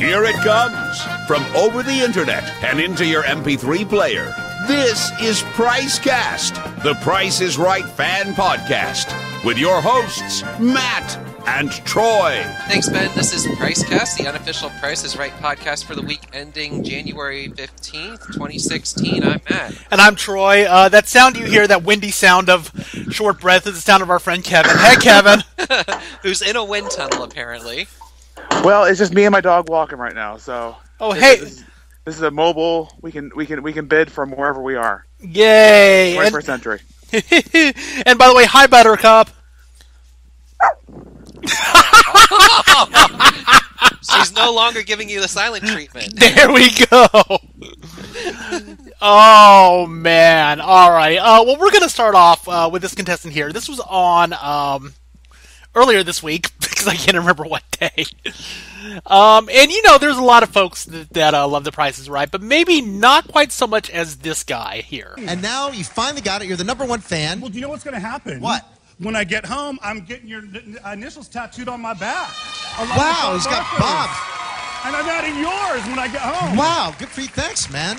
Here it comes from over the internet and into your MP3 player. This is Pricecast, the Price is Right fan podcast, with your hosts, Matt and Troy. Thanks, Ben. This is Pricecast, the unofficial Price is Right podcast for the week ending January 15th, 2016. I'm Matt. And I'm Troy. Uh, that sound you hear, that windy sound of short breath, is the sound of our friend Kevin. Hey, Kevin. Who's in a wind tunnel, apparently. Well, it's just me and my dog walking right now. So. Oh, this, hey. This is, this is a mobile. We can we can we can bid from wherever we are. Yay. 21st And, century. and by the way, hi, Buttercup. She's no longer giving you the silent treatment. There we go. oh man! All right. Uh, well, we're going to start off uh, with this contestant here. This was on um, earlier this week because I can't remember what day. Um, and you know, there's a lot of folks that, that uh, love The Price is Right, but maybe not quite so much as this guy here. And now you finally got it. You're the number one fan. Well, do you know what's going to happen? What? When I get home, I'm getting your n- initials tattooed on my back. Wow, with he's got Bob's. Bob. And I'm adding yours when I get home. Wow, good for you. Thanks, man.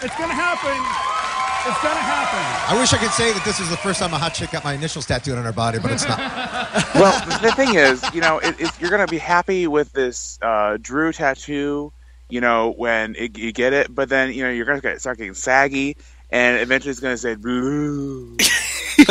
It's going to happen. It's going to happen. I wish I could say that this is the first time a hot chick got my initials tattooed on her body, but it's not. well, the thing is, you know, it, it, you're gonna be happy with this uh, Drew tattoo. You know, when it, you get it, but then you know you're gonna get, start getting saggy, and eventually it's gonna say Drew.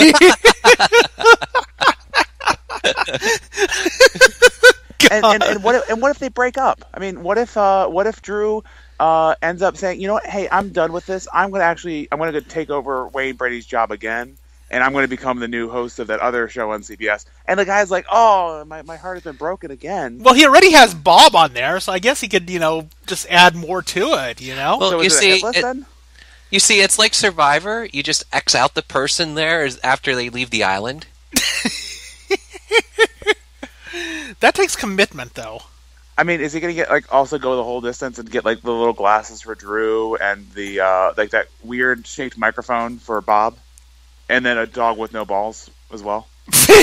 and, and, and what if, and what if they break up? I mean, what if uh, what if Drew uh, ends up saying, you know what, hey, I'm done with this. I'm gonna actually I'm gonna go take over Wayne Brady's job again, and I'm gonna become the new host of that other show on CBS. And the guy's like, oh, my my heart has been broken again. Well, he already has Bob on there, so I guess he could, you know, just add more to it. You know. Well, so you is it a see, it- You see, it's like Survivor. You just X out the person there after they leave the island. that takes commitment, though. I mean, is he gonna get like also go the whole distance and get like the little glasses for Drew and the uh, like that weird shaped microphone for Bob, and then a dog with no balls as well? See,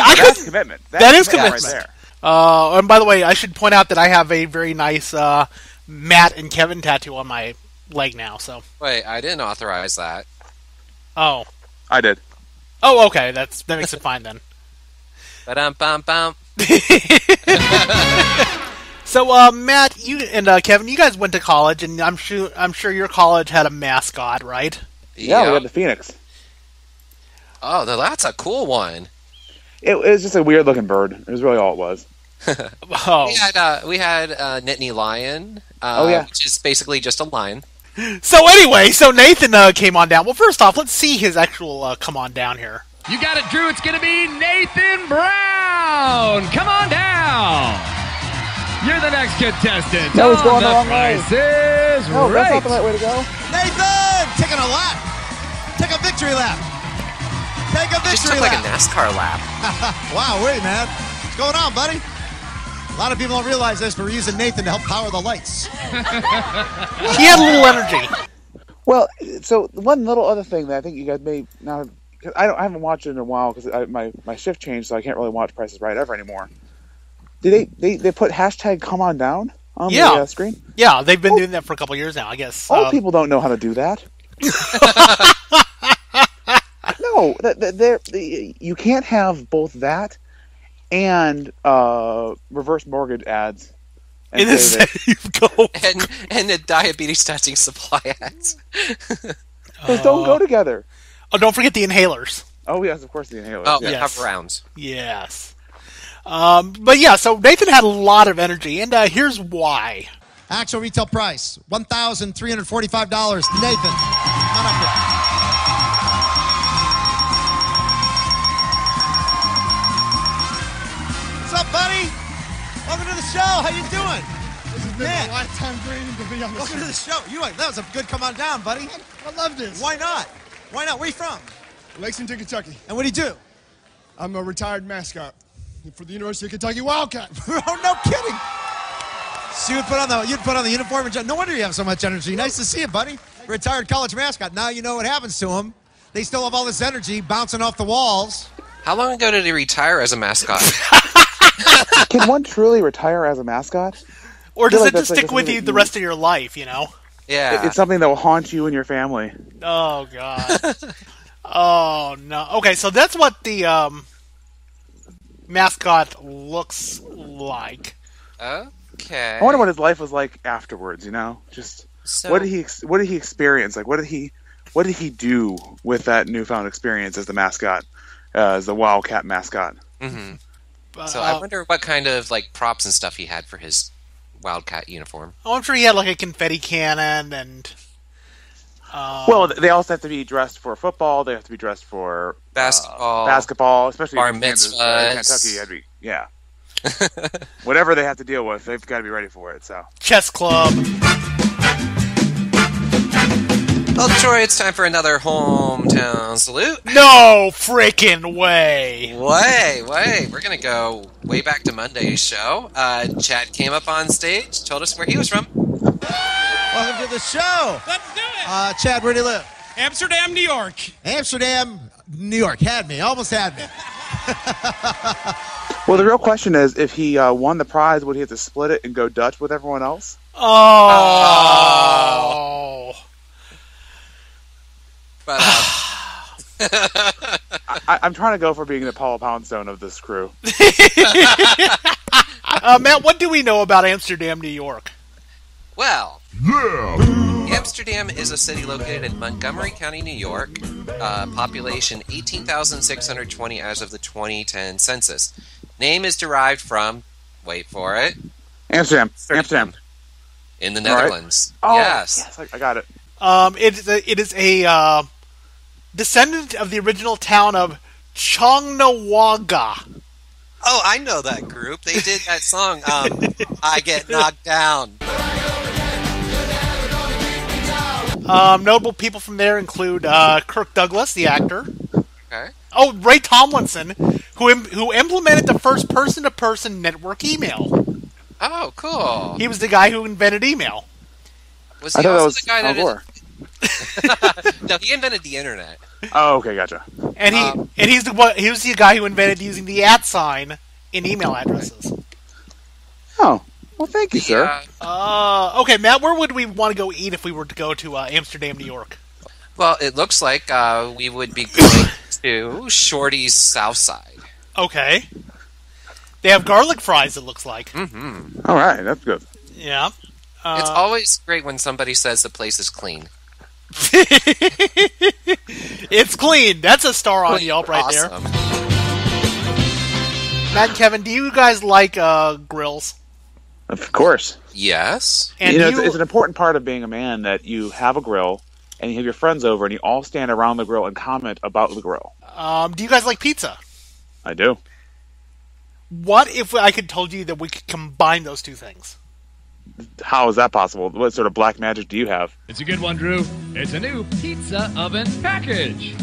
I That's could. commitment. That That's commitment commitment. right there. Uh, and by the way, I should point out that I have a very nice uh, Matt and Kevin tattoo on my leg now. So, Wait, I didn't authorize that. oh, I did. oh, okay, that's that makes it fine then. Ba-dum, bum, bum. So, uh, Matt, you and uh, Kevin, you guys went to college, and I'm sure I'm sure your college had a mascot, right? Yeah, we had the Phoenix. Oh, that's a cool one. It, it was just a weird looking bird. It was really all it was. Oh, We had uh, we had uh, Nittany Lion. Uh, Oh, yeah. which is basically just a lion. so anyway, so Nathan uh, came on down. Well, first off, let's see his actual uh, come on down here. You got it, Drew. It's going to be Nathan Brown. Come on down. You're the next contestant. No, he's on going the wrong way. Price is No, oh, right. that's not the right way to go. Nathan, taking a lap. Take a victory lap. Take a victory lap. Just victory took like a. NASCAR lap. wow, wait, man. What's going on, buddy? A lot of people don't realize this, but we're using Nathan to help power the lights. He had a little energy. Well, so one little other thing that I think you guys may not have, cause I, don't, I haven't watched it in a while because my, my shift changed, so I can't really watch Prices Right ever anymore. Did they, they, they put hashtag come on down on Yeah. the uh, screen? Yeah, they've been doing that for a couple years now, I guess. All Um, people don't know how to do that. no, that, that, they're- you can't have both that and uh, reverse mortgage ads. And in say this that- you go. and and the diabetes testing supply ads. those don't go together. Oh, don't forget the inhalers. Oh yes, of course the inhalers. Oh, yeah. we Yes. have rounds. Yes. Um, but yeah, so Nathan had a lot of energy, and uh, here's why. Actual retail price, $1,345. Nathan, come on up here. What's up, buddy? Welcome to the show. How you doing? This has been Man. a lifetime dream to be on the show. Welcome to the show. You that was a good come on down, buddy. I love this. Why not? Why not? Where you from? Lexington, Kentucky. And what do you do? I'm a retired mascot for the University of Kentucky Wildcat. oh, no kidding. So you'd put on the you'd put on the uniform and no wonder you have so much energy. Nice to see you, buddy. Retired college mascot. Now you know what happens to them. They still have all this energy bouncing off the walls. How long ago did he retire as a mascot? Can one truly retire as a mascot? Or does like it that's just like stick with you the rest of your life? You know. Yeah. It's something that will haunt you and your family. Oh god. oh no. Okay, so that's what the um, mascot looks like. okay. I wonder what his life was like afterwards. You know, just So- what did he what did he experience? Like, what did he what did he do with that newfound experience as the mascot, uh, as the Wildcat mascot? hmm So uh, I wonder what kind of like props and stuff he had for his Wildcat uniform. oh, I'm sure he had like a confetti cannon and. Um, Well, they also have to be dressed for football. They have to be dressed for uh, Basketball. basketball, especially bar in Kansas, uh, mitzvahs. Kentucky. Be, yeah. Whatever they have to deal with, they've got to be ready for it. So chess club. Well, Troy, it's time for another hometown salute. No freaking way. Way, way. We're gonna go way back to Monday's show. Uh, Chad came up on stage, told us where he was from. Welcome to the show. Let's do it. Uh, Chad, where do you live? Amsterdam, New York. Amsterdam, New York. Had me. Almost had me. Well, the real question is, if he uh, won the prize, would he have to split it and go Dutch with everyone else? Oh. But uh, I, I'm trying to go for being the Paula Poundstone of this crew. Uh, Matt, what do we know about Amsterdam, New York? well, yeah. Amsterdam is a city located in Montgomery County, New York. Uh, population 18,620 as of the 2010 census. Name is derived from, wait for it, Amsterdam, Amsterdam. in the All right. Netherlands. Oh, yes. I, I got it. Um, it is a, it is a uh, descendant of the original town of Chongnawaga. Oh, I know that group. They did that song, um, I Get Knocked Down. Um, notable people from there include uh, Kirk Douglas, the actor. Okay. Oh, Ray Tomlinson, who Im- who implemented the first person-to-person network email. Oh, cool. He was the guy who invented email. Was he thought that also was the guy Al that no, he invented the internet. Oh, okay, gotcha. And he Um, and he's the one, he was the guy who invented using the at sign in email addresses. Oh, well, thank you, sir. Yeah. Uh, okay, Matt, where would we want to go eat if we were to go to uh, Amsterdam, New York? Well, it looks like uh, we would be going to Shorty's South Side. Okay. They have garlic fries. It looks like. hmm All right, that's good. Yeah. Uh, it's always great when somebody says the place is clean. it's clean. That's a star on Yelp right there. Matt and Kevin, do you guys like uh, grills? Of course. Yes. And you know, you, it's, it's an important part of being a man that you have a grill and you have your friends over and you all stand around the grill and comment about the grill. um, do you guys like pizza? I do. What if I could told you that we could combine those two things? How is that possible? What sort of black magic do you have? It's a good one, Drew. It's a new pizza oven package.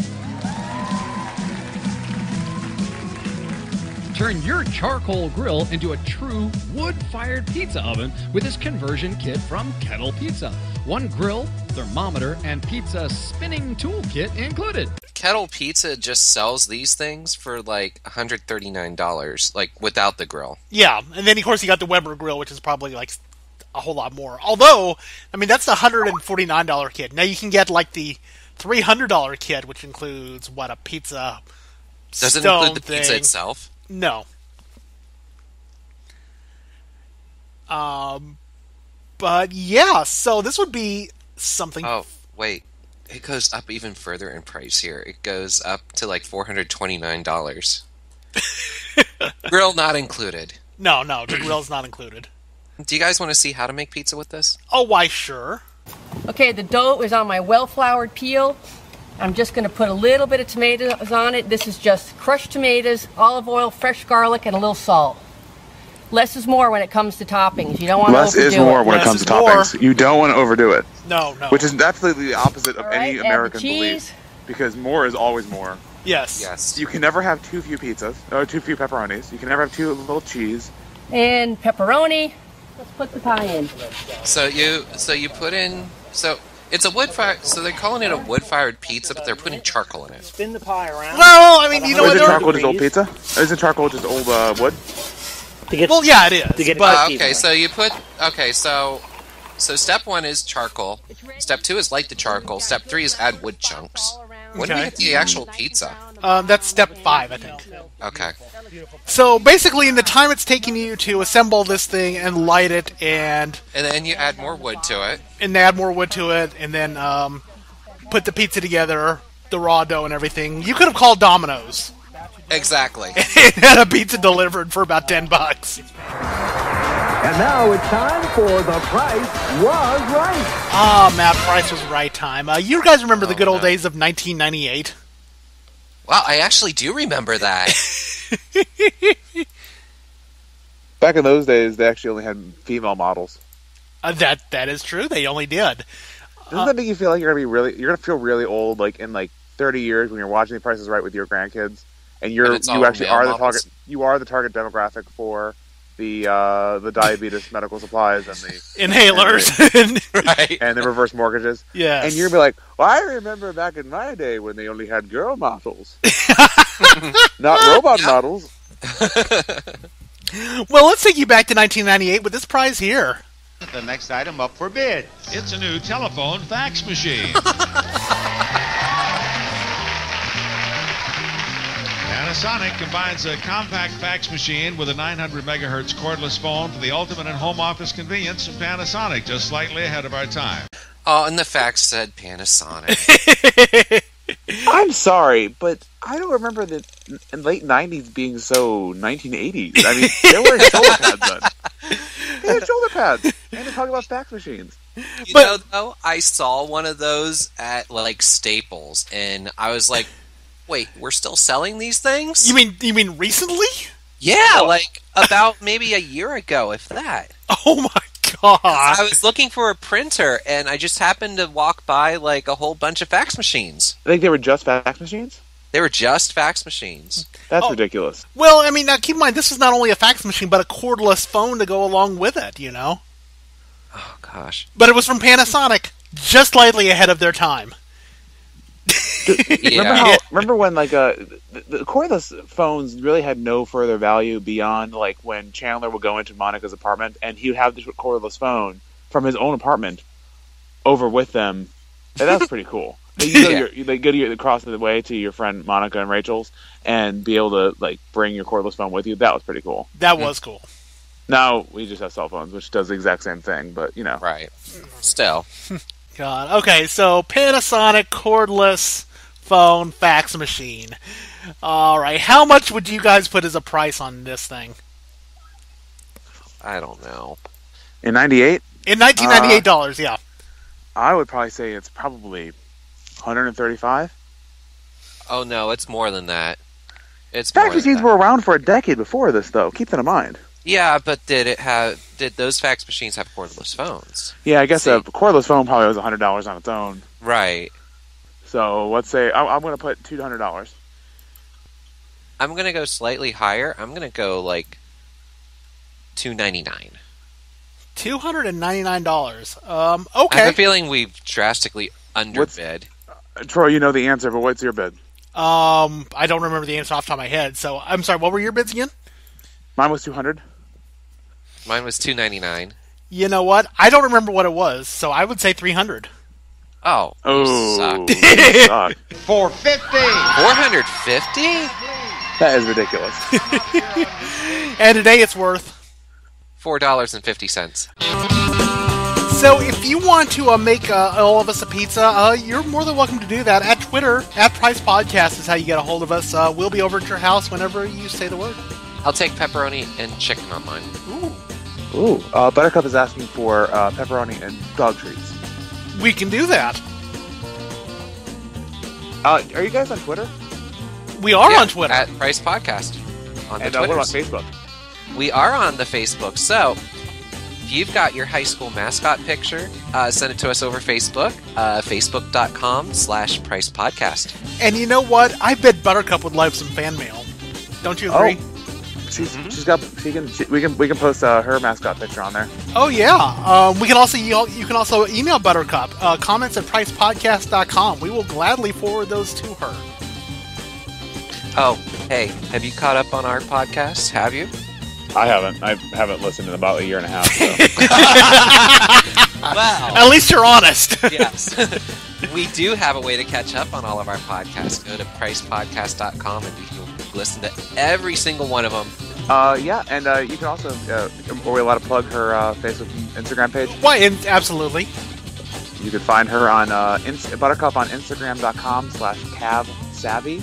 Turn your charcoal grill into a true wood-fired pizza oven with this conversion kit from Kettle Pizza. One grill, thermometer, and pizza spinning toolkit included. Kettle Pizza just sells these things for like $139, like without the grill. Yeah, and then of course you got the Weber grill, which is probably like a whole lot more. Although, I mean, that's the hundred and forty nine dollar kit. Now you can get like the three hundred dollar kit, which includes what a pizza. Does it include the pizza itself? No. Um, but yeah, so this would be something. Oh, wait. It goes up even further in price here. It goes up to like $429. grill not included. No, no, the grill's not included. Do you guys want to see how to make pizza with this? Oh, why? Sure. Okay, the dough is on my well-floured peel. I'm just going to put a little bit of tomatoes on it. This is just crushed tomatoes, olive oil, fresh garlic, and a little salt. Less is more when it comes to toppings. You don't want Less to overdo is more it. when Less it comes to more. toppings. You don't want to overdo it, No, no. which is absolutely the opposite of All any right, add the American cheese. belief. Because more is always more. yes. Yes. You can never have too few pizzas, or too few pepperonis. You can never have too little cheese. And pepperoni. Let's put the pie in. So you so you put in so it's a wood fire so they're calling it a wood fired pizza, but they're putting charcoal in it. Spin the pie around. Well, I mean, you know is what? it charcoal just old pizza? Is it charcoal just old uh, wood? To get, Well, yeah, it is. To get but okay, so you put okay, so so step one is charcoal. Step two is light the charcoal. Step three is add wood chunks. When do we Okay. get the actual pizza? um, that's step five, I think. Okay. So basically, in the time it's taking you to assemble this thing and light it, and And then you add more wood to it. and add more wood to it, and then um, put the pizza together, the raw dough and everything. You could have called Domino's Exactly. and had a pizza delivered for about ten bucks. And now it's time for The Price Was Right. Ah, Matt Price was right time. Uh, you guys remember the good old days of 1998? Wow, I actually do remember that. Back in those days, they actually only had female models. Uh, that that is true. They only did. Doesn't that make you feel like you're gonna be really? You're gonna feel really old, like in like 30 years when you're watching The Price is Right with your grandkids, and you're And you actually male are the target. You are the target demographic for the uh, the diabetes medical supplies and the Inhalers. right. and the reverse mortgages. Yeah, And you're gonna be like, well, I remember back in my day when they only had girl models, not robot models. well, let's take you back to 1998 with this prize here. The next item up for bid. It's a new telephone fax machine. Panasonic combines a compact fax machine with a 900 megahertz cordless phone for the ultimate in home office convenience from Panasonic, just slightly ahead of our time. Oh, and the fax said Panasonic. I'm sorry, but I don't remember the in late '90s being so 1980s. I mean, they were shoulder pads then. They had shoulder pads, and they're talking about fax machines. You know, though, I saw one of those at like Staples, and I was like, "Wait, we're still selling these things?" You mean you mean recently? Yeah, like about maybe a year ago, if that. Oh my god! I was looking for a printer, and I just happened to walk by like a whole bunch of fax machines. I think they were just fax machines. They were just fax machines. That's Oh. ridiculous. Well, I mean, now keep in mind this is not only a fax machine, but a cordless phone to go along with it. You know, Oh gosh. but it was from Panasonic, just slightly ahead of their time. Yeah. Remember how? Remember when like uh, the, the cordless phones really had no further value beyond like when Chandler would go into Monica's apartment and he would have this cordless phone from his own apartment over with them. And that's pretty cool. Like, you go, Yeah. your, you, like, go to your, across the way to your friend Monica and Rachel's and be able to like bring your cordless phone with you. That was pretty cool. That was cool. Now we just have cell phones, which does the exact same thing, but you know. Right. Still. God. Okay, so Panasonic cordless phone fax machine. All right, how much would you guys put as a price on this thing I don't know. In '98, in 1998 uh, dollars? yeah. I would probably say it's probably 135. Oh no, it's more than that. It's Fax machines that. were around for a decade before this, though. Keep that in mind. Yeah, but did it have? Did those fax machines have cordless phones? Yeah, I guess See. a cordless phone probably was hundred dollars on its own. Right. So let's say I'm, I'm going to put two hundred dollars. I'm gonna go slightly higher. I'm gonna go like two ninety nine. Two hundred and ninety nine dollars. Um. Okay. I have a feeling we've drastically underbid. Troy, you know the answer, but what's your bid? Um. I don't remember the answer off the top of my head. So I'm sorry. What were your bids again? Mine was two hundred. Mine was two ninety nine. You know what? I don't remember what it was. So I would say three hundred. Oh, Oh, suck. you suck. For 50. four hundred fifty. that is ridiculous. And today it's worth Four dollars and fifty cents. So if you want to uh, make uh, all of us a pizza, uh, you're more than welcome to do that at Twitter. At Price Podcast is how you get a hold of us. Uh, we'll be over at your house whenever you say the word. I'll take pepperoni and chicken on mine. Ooh, Ooh, uh, Buttercup is asking for uh, pepperoni and dog treats. We can do that. Uh, are you guys on Twitter? We are Yeah, on Twitter. at Price Podcast on and the uh, what about Twitters. Facebook? We are on the Facebook. So if you've got your high school mascot picture, uh, send it to us over Facebook, uh, facebook.com slash price podcast. and you know what? I bet Buttercup would love some fan mail. Don't you agree? She's she's got she can she, we can we can post uh, her mascot picture on there. Oh, yeah. Um, we can also you, you can also email Buttercup uh, comments at pricepodcast.com. We will gladly forward those to her. Oh, hey, have you caught up on our podcast? Have you? I haven't. I haven't listened in about a year and a half. So. Well, At least you're honest. yes. we do have a way to catch up on all of our podcasts. Go to pricepodcast.com and you can listen to every single one of them. Uh, yeah, and uh, you can also. Uh, are we allowed to plug her uh, Facebook and Instagram page? Why? In, absolutely. You can find her on uh, Inst- Buttercup on Instagram.com slash Cav Savvy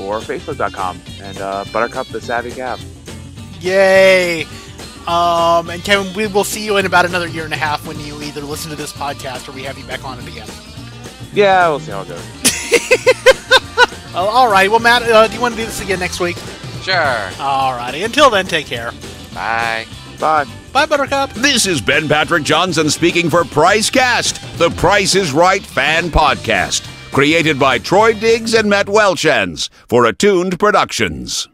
or Facebook.com and uh, Buttercup the Savvy Cav. Yay. Um, and Kevin, we will see you in about another year and a half when you either listen to this podcast or we have you back on it again. Yeah, we'll see how it goes. All right. Well, Matt, uh, do you want to do this again next week? Sure. All righty. Until then, take care. Bye. Bye. Bye, Buttercup. This is Ben Patrick Johnson speaking for Price Cast, the Price is Right fan podcast, created by Troy Diggs and Matt Welchans for Attuned Productions.